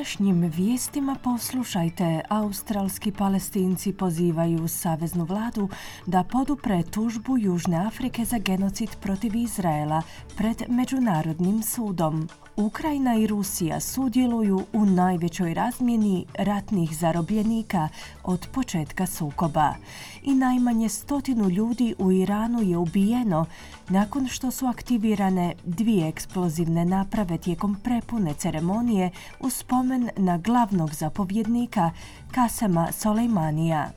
današnjim vijestima poslušajte, australski palestinci pozivaju saveznu vladu da podupre tužbu Južne Afrike za genocid protiv Izraela pred Međunarodnim sudom. Ukrajina i Rusija sudjeluju u najvećoj razmjeni ratnih zarobljenika od početka sukoba i najmanje stotinu ljudi u Iranu je ubijeno nakon što su aktivirane dvije eksplozivne naprave tijekom prepune ceremonije u spomen na glavnog zapovjednika Kasema Soleimanija.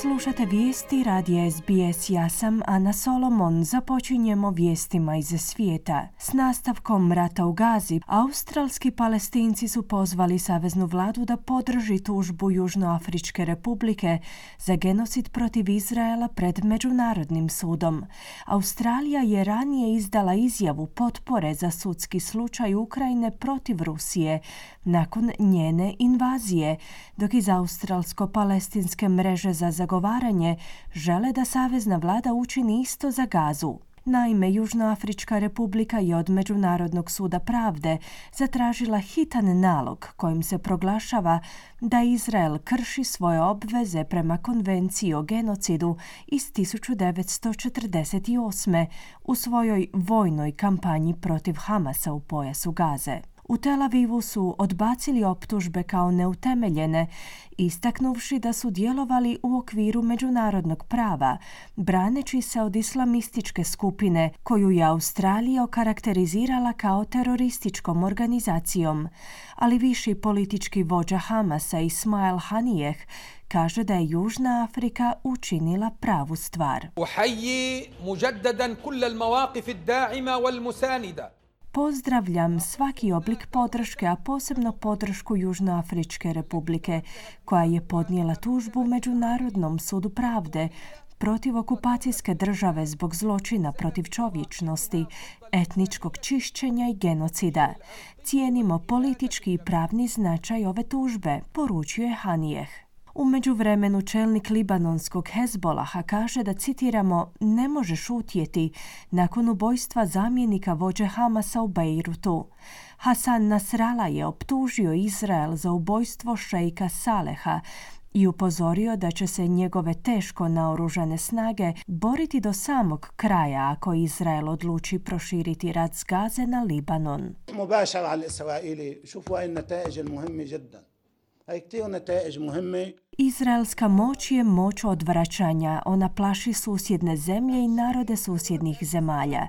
Slušate vijesti radija SBS. Ja sam Ana Solomon. Započinjemo vijestima iz svijeta. S nastavkom rata u Gazi, australski palestinci su pozvali Saveznu vladu da podrži tužbu Južnoafričke republike za genocid protiv Izraela pred Međunarodnim sudom. Australija je ranije izdala izjavu potpore za sudski slučaj Ukrajine protiv Rusije nakon njene invazije, dok iz australsko-palestinske mreže za zagovaranje žele da Savezna vlada učini isto za gazu. Naime, Južnoafrička republika je od Međunarodnog suda pravde zatražila hitan nalog kojim se proglašava da Izrael krši svoje obveze prema konvenciji o genocidu iz 1948. u svojoj vojnoj kampanji protiv Hamasa u pojasu Gaze. U Tel Avivu su odbacili optužbe kao neutemeljene, istaknuvši da su djelovali u okviru međunarodnog prava, braneći se od islamističke skupine koju je Australija okarakterizirala kao terorističkom organizacijom. Ali viši politički vođa Hamasa Ismail Hanijeh kaže da je Južna Afrika učinila pravu stvar. Pozdravljam svaki oblik podrške, a posebno podršku Južnoafričke republike, koja je podnijela tužbu Međunarodnom sudu pravde protiv okupacijske države zbog zločina protiv čovječnosti, etničkog čišćenja i genocida. Cijenimo politički i pravni značaj ove tužbe, poručuje Hanijeh. U međuvremenu čelnik libanonskog Hezbolaha kaže da, citiramo, ne može šutjeti nakon ubojstva zamjenika vođe Hamasa u Beirutu. Hasan Nasrala je optužio Izrael za ubojstvo šejka Saleha i upozorio da će se njegove teško naoružane snage boriti do samog kraja ako Izrael odluči proširiti rat s Gaze na Libanon. Izraelska moć je moć odvraćanja. Ona plaši susjedne zemlje i narode susjednih zemalja.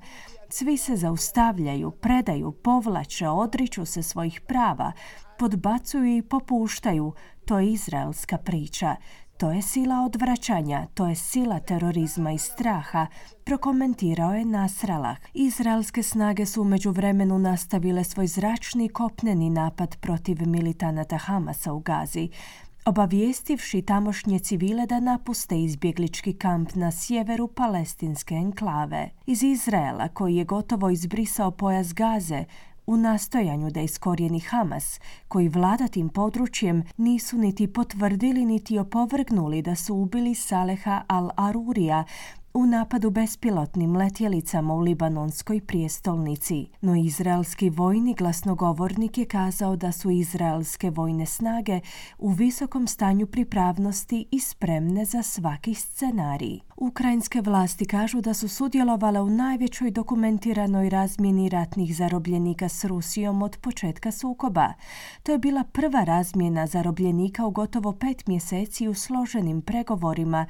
Svi se zaustavljaju, predaju, povlače, odriču se svojih prava, podbacuju i popuštaju. To je izraelska priča. To je sila odvraćanja, to je sila terorizma i straha, prokomentirao je Nasralah. Izraelske snage su umeđu vremenu nastavile svoj zračni kopneni napad protiv militanata Hamasa u Gazi, obavijestivši tamošnje civile da napuste izbjeglički kamp na sjeveru palestinske enklave. Iz Izraela, koji je gotovo izbrisao pojas Gaze, u nastojanju da iskorijeni Hamas, koji vlada tim područjem, nisu niti potvrdili niti opovrgnuli da su ubili Saleha al-Arurija, u napadu bespilotnim letjelicama u libanonskoj prijestolnici. No izraelski vojni glasnogovornik je kazao da su izraelske vojne snage u visokom stanju pripravnosti i spremne za svaki scenarij. Ukrajinske vlasti kažu da su sudjelovale u najvećoj dokumentiranoj razmjeni ratnih zarobljenika s Rusijom od početka sukoba. To je bila prva razmjena zarobljenika u gotovo pet mjeseci u složenim pregovorima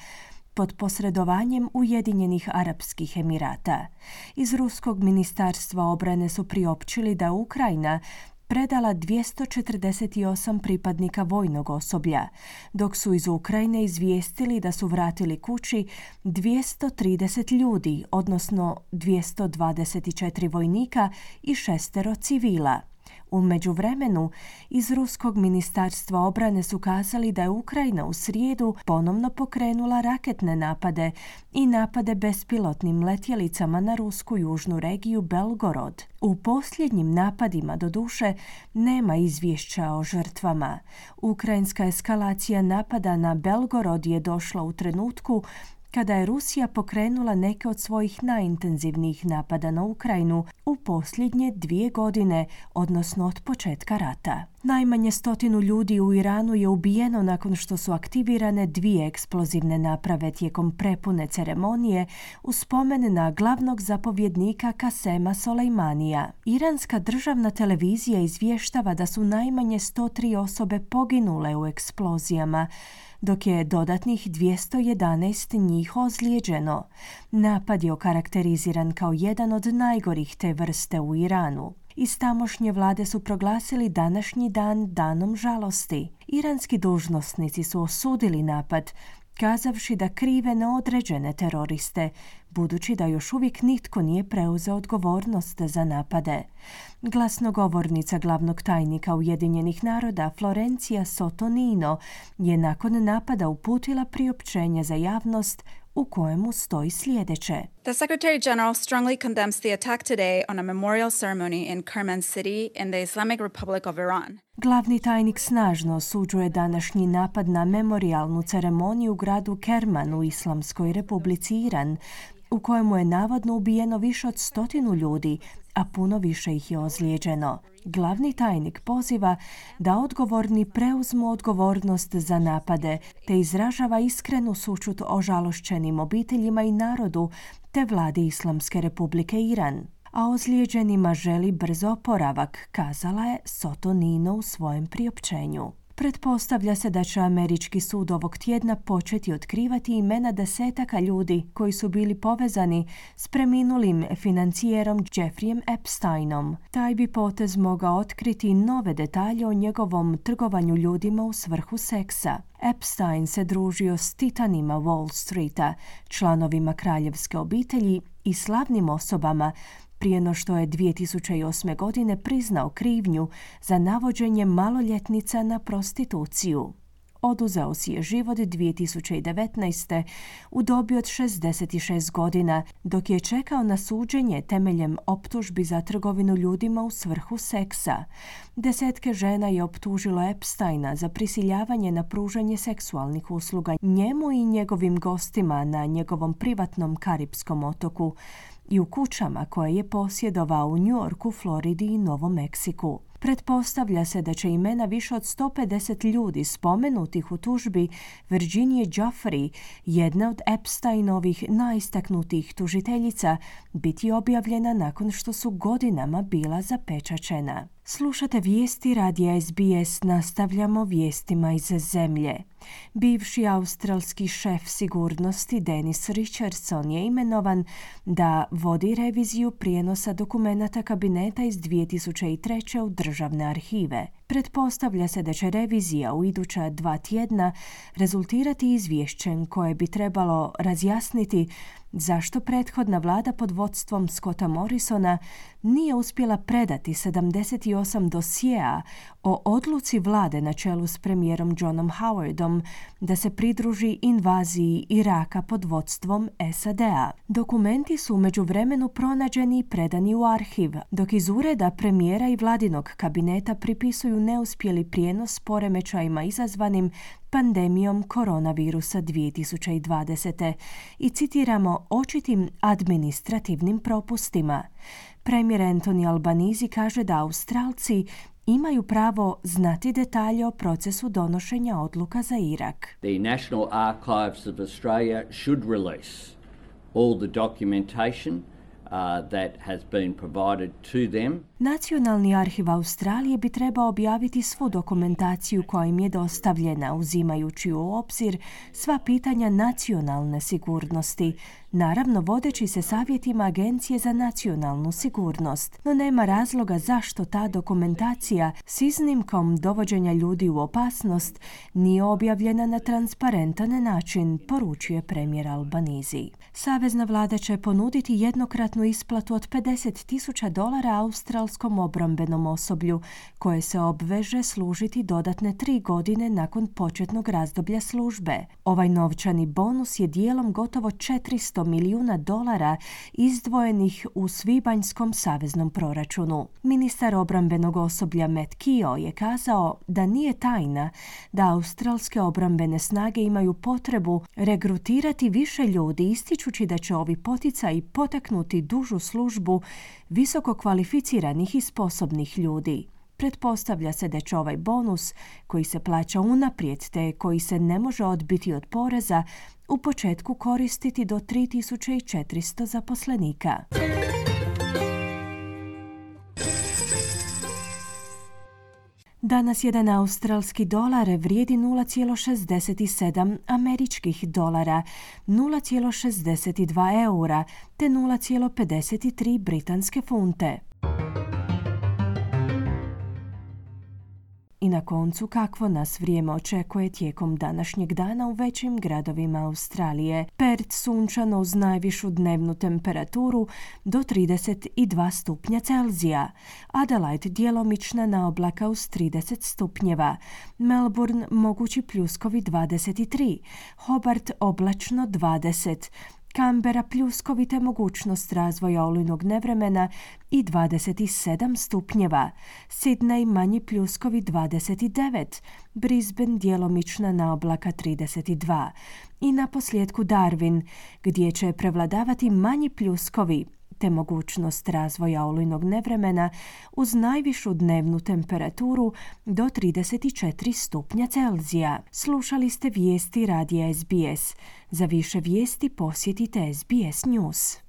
pod posredovanjem Ujedinjenih Arapskih Emirata. Iz Ruskog ministarstva obrane su priopćili da Ukrajina predala 248 pripadnika vojnog osoblja, dok su iz Ukrajine izvijestili da su vratili kući 230 ljudi, odnosno 224 vojnika i šestero civila. U međuvremenu iz Ruskog ministarstva obrane su kazali da je Ukrajina u srijedu ponovno pokrenula raketne napade i napade bespilotnim letjelicama na rusku južnu regiju Belgorod. U posljednjim napadima do duše nema izvješća o žrtvama. Ukrajinska eskalacija napada na Belgorod je došla u trenutku kada je Rusija pokrenula neke od svojih najintenzivnijih napada na Ukrajinu u posljednje dvije godine, odnosno od početka rata. Najmanje stotinu ljudi u Iranu je ubijeno nakon što su aktivirane dvije eksplozivne naprave tijekom prepune ceremonije u spomen na glavnog zapovjednika Kasema Soleimanija. Iranska državna televizija izvještava da su najmanje 103 osobe poginule u eksplozijama, dok je dodatnih 211 njih ozlijeđeno. Napad je okarakteriziran kao jedan od najgorih te vrste u Iranu. Iz tamošnje vlade su proglasili današnji dan danom žalosti. Iranski dužnosnici su osudili napad, kazavši da krive neodređene teroriste, budući da još uvijek nitko nije preuzeo odgovornost za napade. Glasnogovornica glavnog tajnika Ujedinjenih naroda Florencija Sotonino je nakon napada uputila priopćenje za javnost u kojemu stoji sljedeće. The Secretary General strongly condemns the attack today on a memorial ceremony in Kerman City in the Islamic Republic of Iran. Glavni tajnik snažno osuđuje današnji napad na memorialnu ceremoniju u gradu Kerman u Islamskoj republici Iran, u kojemu je navodno ubijeno više od stotinu ljudi, a puno više ih je ozlijeđeno. Glavni tajnik poziva da odgovorni preuzmu odgovornost za napade, te izražava iskrenu sučut o žalošćenim obiteljima i narodu, te vladi Islamske republike Iran. A ozlijeđenima želi brzo oporavak, kazala je Soto Nino u svojem priopćenju. Pretpostavlja se da će američki sud ovog tjedna početi otkrivati imena desetaka ljudi koji su bili povezani s preminulim financijerom Jeffreyem Epsteinom. Taj bi potez mogao otkriti nove detalje o njegovom trgovanju ljudima u svrhu seksa. Epstein se družio s titanima Wall Streeta, članovima kraljevske obitelji i slavnim osobama prije no što je 2008. godine priznao krivnju za navođenje maloljetnica na prostituciju. Oduzeo si je život 2019. u dobi od 66 godina, dok je čekao na suđenje temeljem optužbi za trgovinu ljudima u svrhu seksa. Desetke žena je optužilo Epsteina za prisiljavanje na pružanje seksualnih usluga njemu i njegovim gostima na njegovom privatnom karipskom otoku, i u kućama koje je posjedovao u New Yorku, Floridi i Novom Meksiku. Pretpostavlja se da će imena više od 150 ljudi spomenutih u tužbi Virginije Joffrey, jedna od Epsteinovih najistaknutijih tužiteljica, biti objavljena nakon što su godinama bila zapečačena. Slušate vijesti radija SBS, nastavljamo vijestima iz zemlje. Bivši australski šef sigurnosti Dennis Richardson je imenovan da vodi reviziju prijenosa dokumenata kabineta iz 2003. u državne arhive. Pretpostavlja se da će revizija u iduća dva tjedna rezultirati izvješćem koje bi trebalo razjasniti zašto prethodna vlada pod vodstvom Scotta Morrisona nije uspjela predati 78 dosjea o odluci vlade na čelu s premijerom Johnom Howardom da se pridruži invaziji Iraka pod vodstvom SAD-a. Dokumenti su među vremenu pronađeni i predani u arhiv, dok iz ureda premijera i vladinog kabineta pripisuju neuspjeli prijenos poremećajima izazvanim pandemijom koronavirusa 2020. i citiramo očitim administrativnim propustima. Premijer Anthony Albanizi kaže da Australci imaju pravo znati detalje o procesu donošenja odluka za Irak. The National Archives of Australia should release all the documentation Uh, that has been provided to them. Nacionalni arhiv Australije bi trebao objaviti svu dokumentaciju koja im je dostavljena, uzimajući u obzir sva pitanja nacionalne sigurnosti, naravno vodeći se savjetima Agencije za nacionalnu sigurnost. No nema razloga zašto ta dokumentacija s iznimkom dovođenja ljudi u opasnost nije objavljena na transparentan način, poručuje premijer Albanizi. Savezna vlada će ponuditi jednokratnu isplatu od 50 tisuća dolara australskih australskom obrambenom osoblju, koje se obveže služiti dodatne tri godine nakon početnog razdoblja službe. Ovaj novčani bonus je dijelom gotovo 400 milijuna dolara izdvojenih u Svibanjskom saveznom proračunu. Ministar obrambenog osoblja Matt Kio je kazao da nije tajna da australske obrambene snage imaju potrebu regrutirati više ljudi ističući da će ovi poticaji potaknuti dužu službu visoko kvalificiranih i sposobnih ljudi. Pretpostavlja se da će ovaj bonus, koji se plaća unaprijed te koji se ne može odbiti od poreza, u početku koristiti do 3400 zaposlenika. Danas jedan australski dolar vrijedi 0,67 američkih dolara, 0,62 eura te 0,53 britanske funte. I na koncu kakvo nas vrijeme očekuje tijekom današnjeg dana u većim gradovima Australije. Perth sunčano uz najvišu dnevnu temperaturu do 32 stupnja Celzija. Adelaide djelomična na oblaka uz 30 stupnjeva. Melbourne mogući pljuskovi 23. Hobart oblačno 20. Kambera pljuskovite mogućnost razvoja olujnog nevremena i 27 stupnjeva. Sidney manji pljuskovi 29, Brisbane djelomična na oblaka 32 i na posljedku Darwin gdje će prevladavati manji pljuskovi te mogućnost razvoja olujnog nevremena uz najvišu dnevnu temperaturu do 34 stupnja Celzija. Slušali ste vijesti radija SBS. Za više vijesti posjetite SBS News.